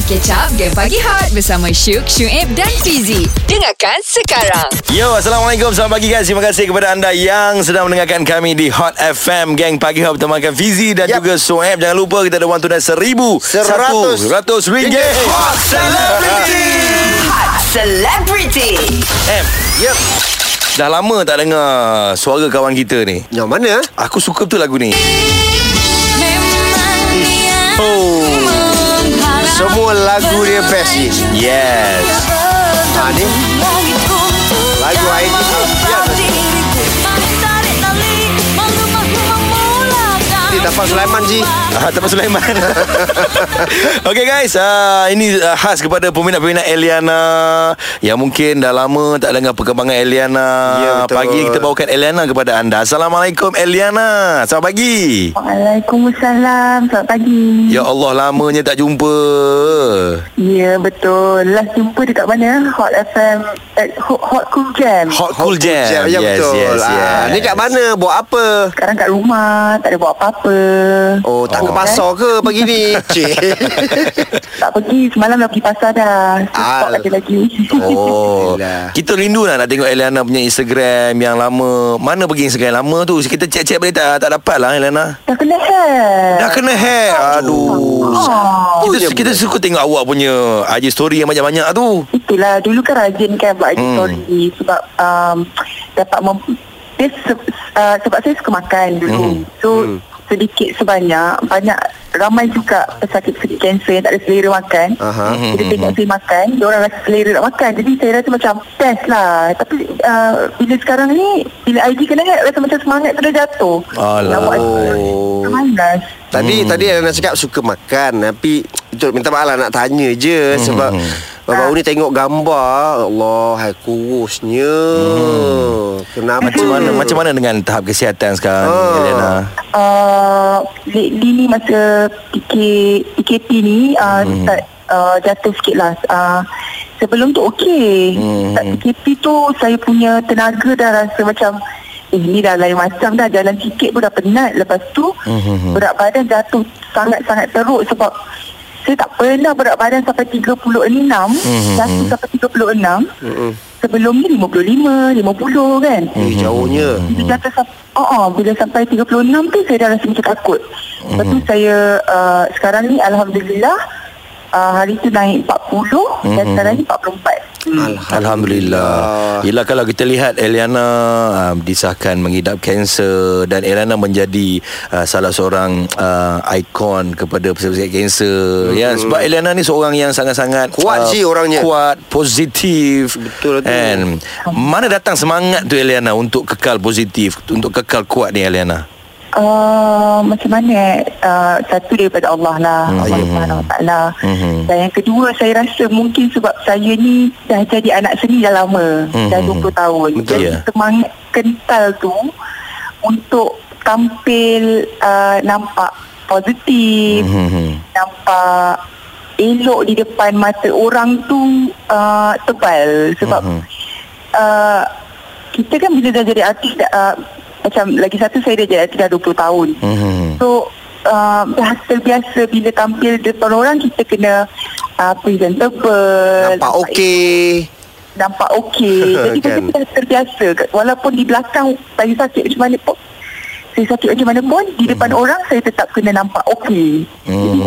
Mari catch up Game Pagi Hot Bersama Syuk, Syuib dan Fizi Dengarkan sekarang Yo, Assalamualaikum. Selamat pagi guys. Terima kasih kepada anda yang sedang mendengarkan kami di Hot FM Gang Pagi Hub bersama Fizi dan Yap. juga Soeb. Jangan lupa kita ada wang tunai seribu. Seratus. Seratus ringgit. Hot Celebrity. Hot Celebrity Em, Yep. dah lama tak dengar suara kawan kita ni. Yang mana? Aku suka betul lagu ni. Oh. Semua lagu dia best ni. Yes. Ha ni. Lagu Aini Biar Dapat Sulaiman Ji. Ah, Taman Sulaiman Okay guys uh, Ini uh, khas kepada peminat-peminat Eliana Yang mungkin dah lama tak dengar perkembangan Eliana Ya, betul. Pagi kita bawakan Eliana kepada anda Assalamualaikum Eliana Selamat pagi Waalaikumsalam. Selamat pagi. Ya Allah lamanya tak jumpa Ya, betul. Last jumpa dekat mana? Hot FM. Eh, Hot, Hot Cool Jam. Hot Cool Jam Ya Yes betul. yes, Ah, yes. Ni kat mana? Buat apa? Sekarang kat rumah. Tak ada buat apa-apa. Oh, tak ke Oh. pasar ke pagi ni? Cik. Tak pergi. Semalam dah pergi pasar dah. Stop Al- ada lagi. Oh, kita rindu lah nak tengok Eliana punya Instagram yang lama. Mana pergi Instagram lama tu? Kita cek-cek boleh tak? Tak dapat lah Eliana. dah kena hair. Dah kena hair. Aduh. Oh. Kita kita suka tengok awak punya IG story yang banyak-banyak tu. Itulah. Dulu kan rajin kan buat IG Hmm. story. Sebab um, dapat mem... Dia se- uh, sebab saya suka makan dulu. Hmm. So, sedikit sebanyak banyak ramai juga pesakit-pesakit kanser yang tak ada selera makan. Bila tengok saya makan Dia orang rasa selera nak makan. Jadi saya rasa macam Best lah. Tapi uh, Bila sekarang ni Bila IG kena hack Rasa macam semangat tu dah jatuh. Alah. Nak buat Oh. Malas Tadi tadi Ana cakap suka makan tapi itu minta maaf lah nak tanya je. Sebab baru ni tengok gambar Allah hai kurusnya. Kenapa? Macam mana macam mana dengan tahap kesihatan sekarang Ah. oh. Eliana? uh, Lately ni masa PK, PKP ni uh, hmm. Start uh, jatuh sikit lah uh, Sebelum tu okey Hmm. Start PKP tu Saya punya tenaga dah rasa macam Eh ni dah lain macam dah Jalan sikit pun dah penat Lepas tu Hmm. Berat badan jatuh Sangat-sangat teruk Sebab Saya tak pernah berat badan Sampai 36 Hmm. Jatuh sampai 36 Mm-mm. Sebelum ni 55 50 kan Eh, jauhnya. bila jatuh sampai oh, oh, bila sampai 36 tu saya dah rasa macam takut. Lepas tu saya uh, sekarang ni alhamdulillah uh, hari tu naik 40 dan sekarang ni 44. Hmm. Alhamdulillah. Yelah kalau kita lihat Eliana uh, disahkan mengidap kanser dan Eliana menjadi uh, salah seorang uh, ikon kepada pesakit kanser. Ya sebab Eliana ni seorang yang sangat-sangat uh, Kuat sih orangnya. Kuat, positif. Betul tu. And mana datang semangat tu Eliana untuk kekal positif, untuk kekal kuat ni Eliana? Uh, macam mana uh, satu daripada Allah lah Hmm. Allah Subhanahu Wa Taala Mhm. dan yang kedua saya rasa mungkin sebab saya ni dah jadi anak seni dah lama Mhm. dah 20 tahun Betul. jadi Ya. semangat kental tu untuk tampil uh, nampak positif Mhm. nampak elok di depan mata orang tu uh, tebal sebab Mhm. uh, kita kan bila dah jadi artis uh, macam lagi satu saya dah jadi dah 20 tahun. Mhm. so uh, terbiasa bila tampil depan orang kita kena uh, presentable Nampak okey. nampak okey. Jadi Kan. kita dah terbiasa. Walaupun di belakang saya sakit macam mana pun saya sakit macam mana pun di depan orang saya tetap kena nampak okey. Jadi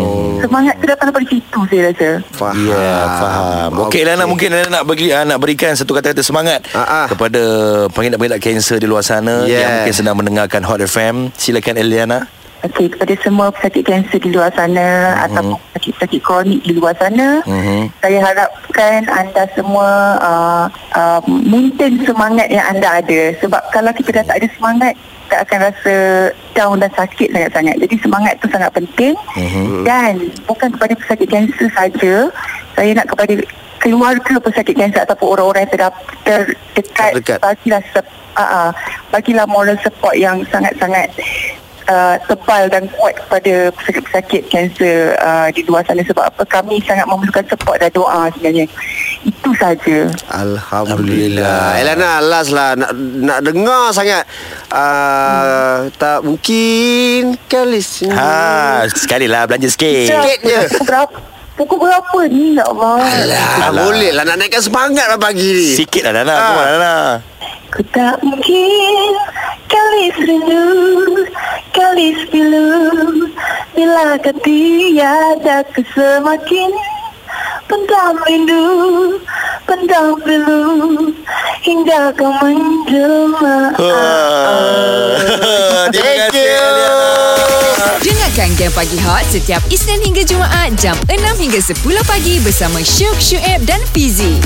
semangat tu datang daripada situ saya rasa Faham. Ya, faham. Okey, Lana mungkin Lana nak bagi uh, nak berikan satu kata-kata semangat Ah, ah. kepada pengidap-pengidap kanser di luar sana Yes. yang mungkin sedang mendengarkan Hot FM. Silakan Eliana. Okey, kepada semua pesakit kanser di luar sana mm-hmm. ataupun pesakit-pesakit kronik di luar sana, Mhm. saya harapkan anda semua uh, uh, maintain semangat yang anda ada. Sebab kalau kita dah tak ada semangat, kita akan rasa down dan sakit sangat-sangat. Jadi semangat tu sangat penting. Mhm. Dan bukan kepada pesakit kanser saja, saya nak kepada keluarga pesakit kanser ataupun orang-orang yang terdekat, bagilah sep- uh, uh, bagilah moral support yang sangat-sangat uh, tebal dan kuat kepada pesakit-pesakit kanser uh, di luar sana sebab apa kami sangat memerlukan support dan doa sebenarnya itu saja Alhamdulillah. Elana last lah nak nak dengar sangat. Uh, tak mungkin kali sini. Ha, sekali lah belanja sikit. Sikit je. Pukul berapa ni ya Allah Alah, Alah. boleh lah nak naikkan semangat lah pagi ni. Sikit lah Nana on Nana Ku tak mungkin kali rindu kali pilu bila kau tiada ku semakin pendam rindu pendam pilu hingga kau menjelma Terima Thank kasih you. Dengarkan Game Pagi Hot setiap Isnin hingga Jumaat jam 6 hingga 10 pagi bersama Syuk, Syuib dan Fizi.